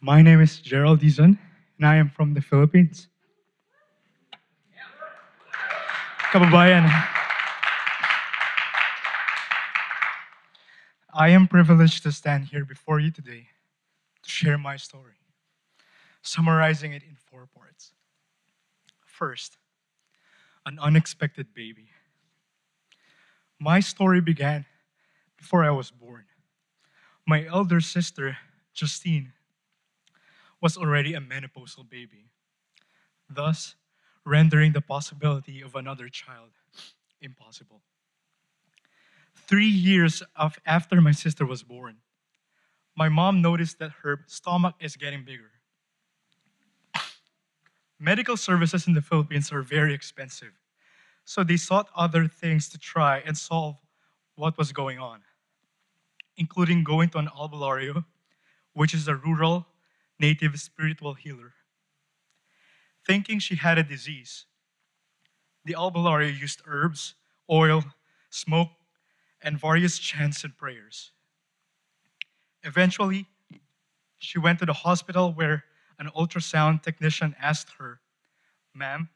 My name is Gerald Dizon, and I am from the Philippines. Kababayan, I am privileged to stand here before you today to share my story, summarizing it in four parts. First, an unexpected baby. My story began before I was born. My elder sister, Justine, was already a menopausal baby, thus rendering the possibility of another child impossible. Three years after my sister was born, my mom noticed that her stomach is getting bigger. Medical services in the Philippines are very expensive, so they sought other things to try and solve what was going on, including going to an albulario, which is a rural native spiritual healer. Thinking she had a disease, the albulario used herbs, oil, smoke, and various chants and prayers. Eventually, she went to the hospital where an ultrasound technician asked her, Ma'am,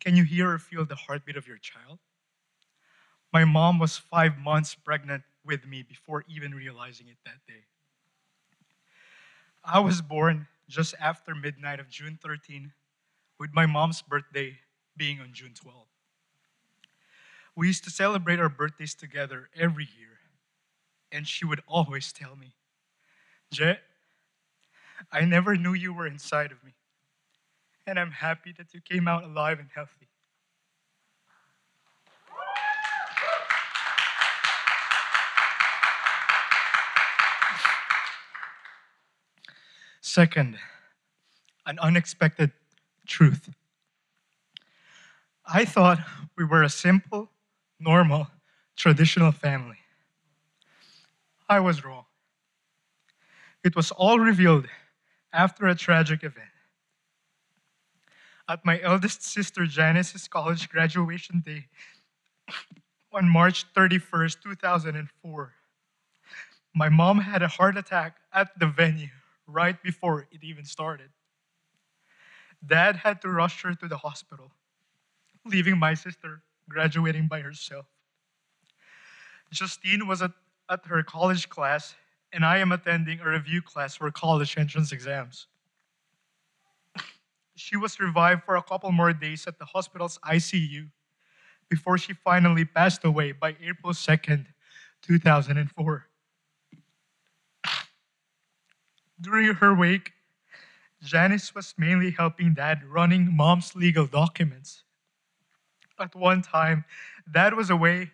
can you hear or feel the heartbeat of your child? My mom was five months pregnant with me before even realizing it that day. I was born just after midnight of June 13, with my mom's birthday being on June 12. We used to celebrate our birthdays together every year, and she would always tell me, Jet, I never knew you were inside of me, and I'm happy that you came out alive and healthy. Second, an unexpected truth. I thought we were a simple, normal, traditional family. I was wrong. It was all revealed after a tragic event. At my eldest sister Janice's college graduation day on March 31st, 2004, my mom had a heart attack at the venue right before it even started. Dad had to rush her to the hospital, leaving my sister graduating by herself. Justine was at, at her college class, and I am attending a review class for college entrance exams. She was revived for a couple more days at the hospital's ICU before she finally passed away by April 2nd, 2004. During her wake, Janice was mainly helping dad running mom's legal documents. At one time, dad was away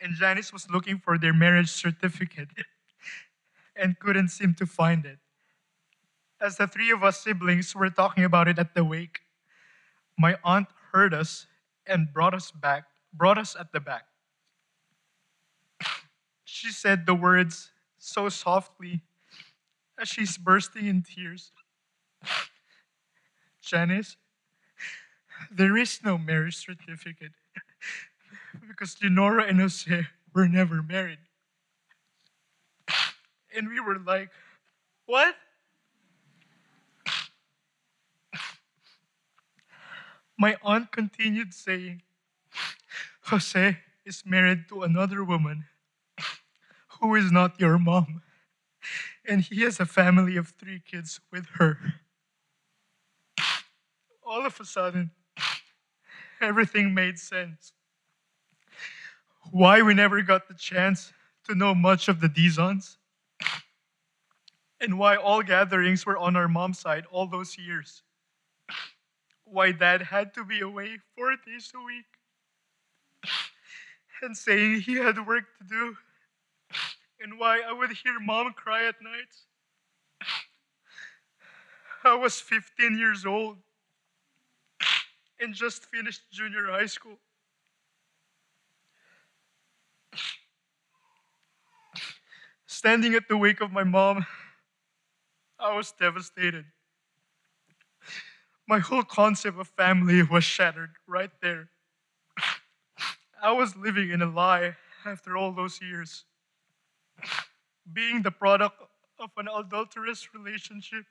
and Janice was looking for their marriage certificate and couldn't seem to find it. As the three of us siblings were talking about it at the wake, my aunt heard us and brought us back, brought us at the back. She said the words so softly as she's bursting in tears. Janice, there is no marriage certificate because Lenora and Jose were never married. And we were like, what? My aunt continued saying, Jose is married to another woman who is not your mom and he has a family of three kids with her. All of a sudden, everything made sense. Why we never got the chance to know much of the Dizons, and why all gatherings were on our mom's side all those years. Why dad had to be away four days a week, and saying he had work to do and why I would hear mom cry at nights. I was 15 years old and just finished junior high school. Standing at the wake of my mom, I was devastated. My whole concept of family was shattered right there. I was living in a lie after all those years being the product of an adulterous relationship.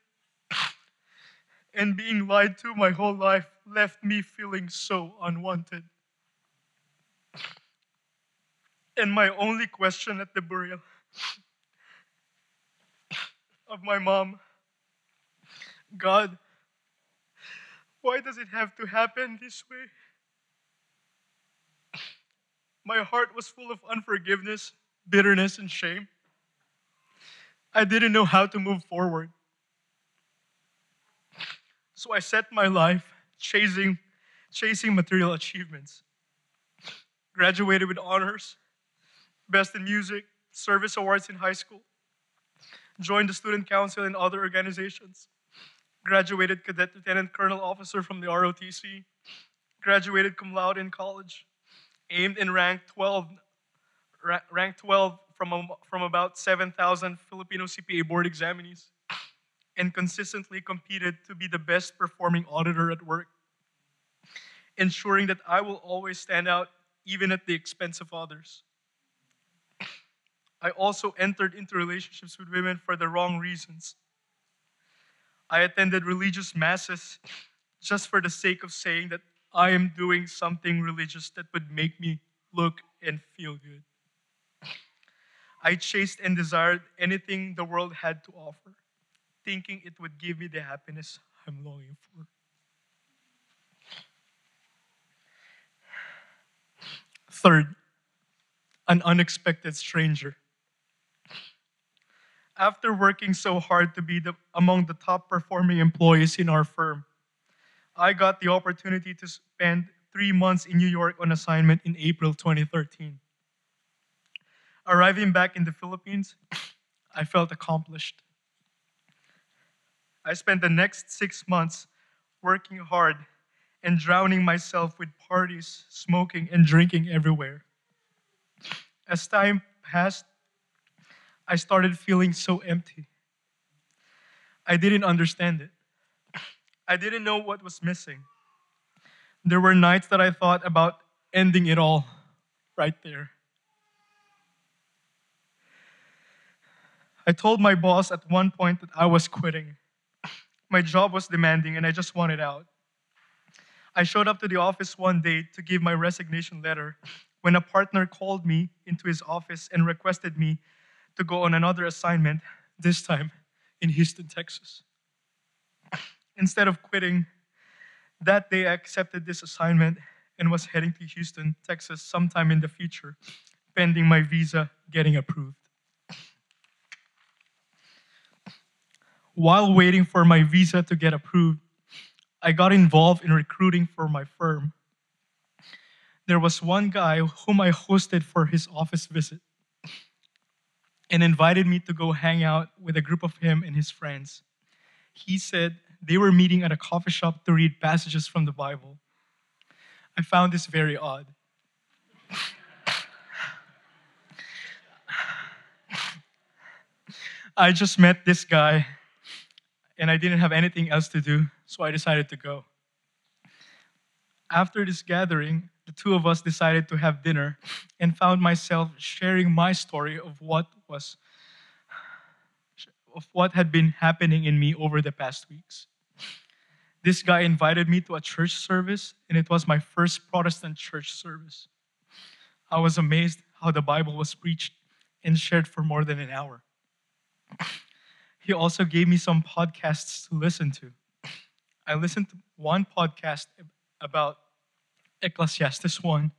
And being lied to my whole life left me feeling so unwanted. And my only question at the burial of my mom God, why does it have to happen this way? My heart was full of unforgiveness, bitterness, and shame. I didn't know how to move forward. So I set my life chasing, chasing material achievements. Graduated with honors, best in music, service awards in high school, joined the student council and other organizations, graduated cadet lieutenant colonel officer from the ROTC, graduated cum laude in college, aimed and ranked 12, ra- ranked 12 from, from about 7,000 Filipino CPA board examinees, and consistently competed to be the best performing auditor at work, ensuring that I will always stand out even at the expense of others. I also entered into relationships with women for the wrong reasons. I attended religious masses just for the sake of saying that I am doing something religious that would make me look and feel good. I chased and desired anything the world had to offer, thinking it would give me the happiness I'm longing for. Third, an unexpected stranger. After working so hard to be the, among the top performing employees in our firm, I got the opportunity to spend three months in New York on assignment in April 2013. Arriving back in the Philippines, I felt accomplished. I spent the next six months working hard and drowning myself with parties, smoking, and drinking everywhere. As time passed, I started feeling so empty. I didn't understand it. I didn't know what was missing. There were nights that I thought about ending it all right there. I told my boss at one point that I was quitting. My job was demanding and I just wanted out. I showed up to the office one day to give my resignation letter when a partner called me into his office and requested me to go on another assignment, this time in Houston, Texas. Instead of quitting, that day I accepted this assignment and was heading to Houston, Texas sometime in the future, pending my visa getting approved. While waiting for my visa to get approved, I got involved in recruiting for my firm. There was one guy whom I hosted for his office visit and invited me to go hang out with a group of him and his friends. He said they were meeting at a coffee shop to read passages from the Bible. I found this very odd. I just met this guy and I didn't have anything else to do, so I decided to go. After this gathering, the two of us decided to have dinner and found myself sharing my story of what was of what had been happening in me over the past weeks. This guy invited me to a church service, and it was my first Protestant church service. I was amazed how the Bible was preached and shared for more than an hour. He also gave me some podcasts to listen to. I listened to one podcast about Ecclesiastes 1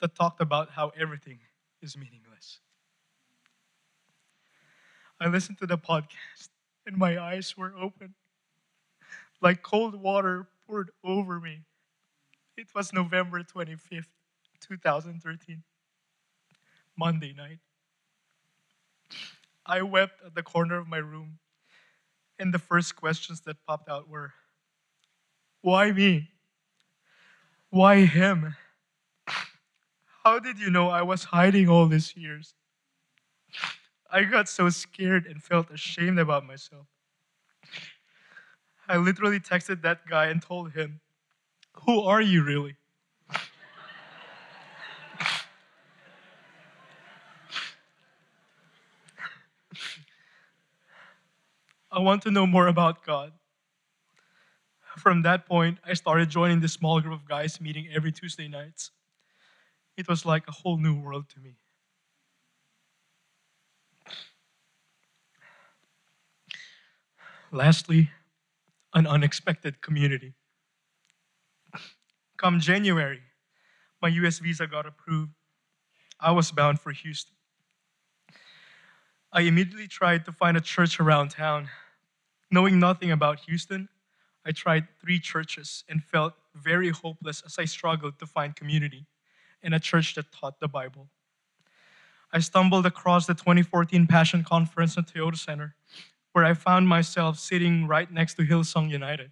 that talked about how everything is meaningless. I listened to the podcast and my eyes were open, like cold water poured over me. It was November 25th, 2013, Monday night. I wept at the corner of my room, and the first questions that popped out were Why me? Why him? How did you know I was hiding all these years? I got so scared and felt ashamed about myself. I literally texted that guy and told him, Who are you really? I want to know more about God. From that point, I started joining this small group of guys meeting every Tuesday nights. It was like a whole new world to me. Lastly, an unexpected community. Come January, my US visa got approved. I was bound for Houston. I immediately tried to find a church around town. Knowing nothing about Houston, I tried three churches and felt very hopeless as I struggled to find community in a church that taught the Bible. I stumbled across the 2014 Passion Conference at Toyota Center, where I found myself sitting right next to Hillsong United.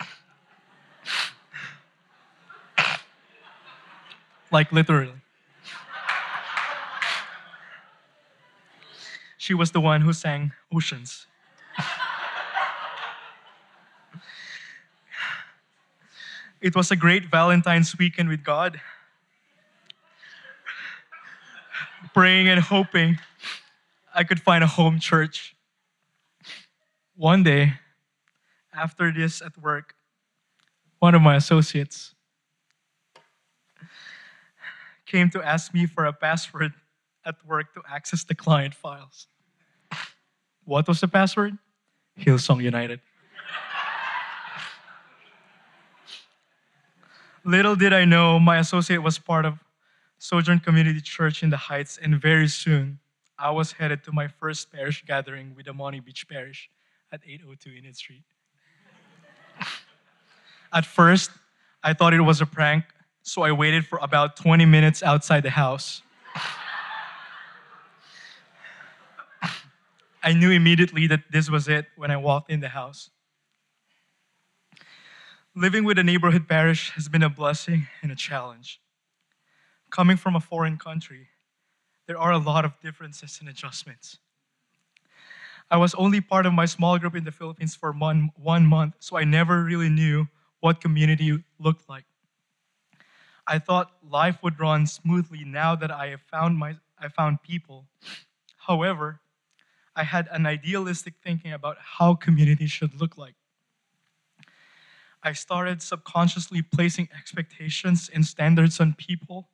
like literally. She was the one who sang Oceans. It was a great Valentine's weekend with God. Praying and hoping I could find a home church. One day, after this at work, one of my associates came to ask me for a password at work to access the client files. What was the password? Hillsong United. Little did I know my associate was part of Sojourn Community Church in the Heights, and very soon I was headed to my first parish gathering with the Money Beach Parish at 802 Enid Street. At first, I thought it was a prank, so I waited for about 20 minutes outside the house. I knew immediately that this was it when I walked in the house. Living with a neighborhood parish has been a blessing and a challenge. Coming from a foreign country, there are a lot of differences and adjustments. I was only part of my small group in the Philippines for one, one month, so I never really knew what community looked like. I thought life would run smoothly now that I have found my I found people. However, I had an idealistic thinking about how community should look like. I started subconsciously placing expectations and standards on people.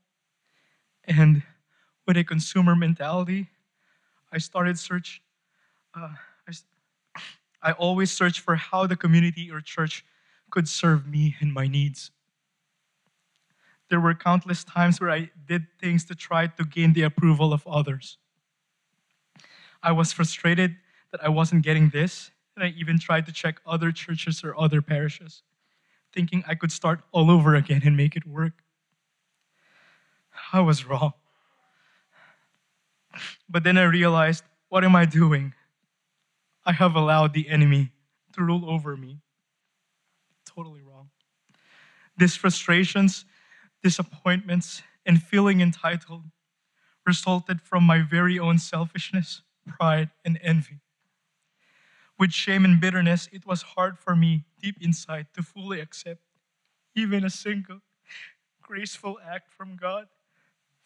And with a consumer mentality, I started search. Uh, I, I always search for how the community or church could serve me and my needs. There were countless times where I did things to try to gain the approval of others. I was frustrated that I wasn't getting this, and I even tried to check other churches or other parishes, thinking I could start all over again and make it work. I was wrong. But then I realized what am I doing? I have allowed the enemy to rule over me. Totally wrong. These frustrations, disappointments, and feeling entitled resulted from my very own selfishness pride, and envy. With shame and bitterness, it was hard for me deep inside to fully accept even a single graceful act from God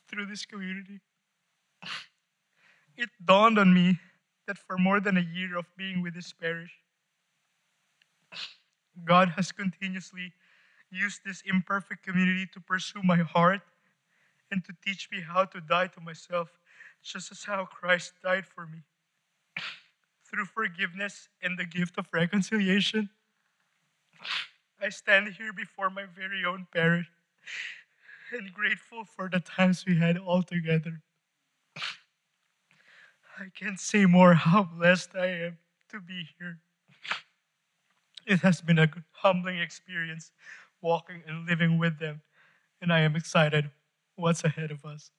through this community. It dawned on me that for more than a year of being with this parish, God has continuously used this imperfect community to pursue my heart and to teach me how to die to myself just as how Christ died for me. Through forgiveness and the gift of reconciliation, I stand here before my very own parish and grateful for the times we had all together. I can't say more how blessed I am to be here. It has been a humbling experience walking and living with them, and I am excited what's ahead of us.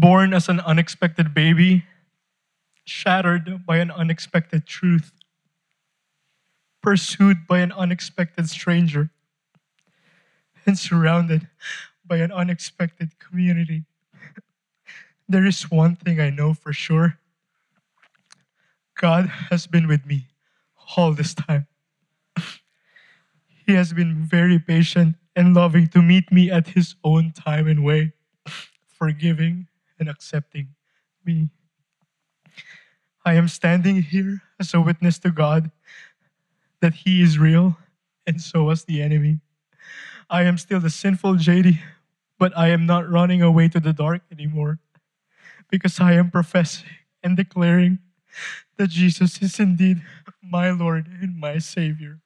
Born as an unexpected baby, shattered by an unexpected truth, pursued by an unexpected stranger, and surrounded by an unexpected community. There is one thing I know for sure God has been with me all this time. He has been very patient and loving to meet me at His own time and way, forgiving and accepting me. I am standing here as a witness to God that He is real, and so was the enemy. I am still the sinful JD, but I am not running away to the dark anymore because I am professing and declaring that Jesus is indeed my Lord and my Savior.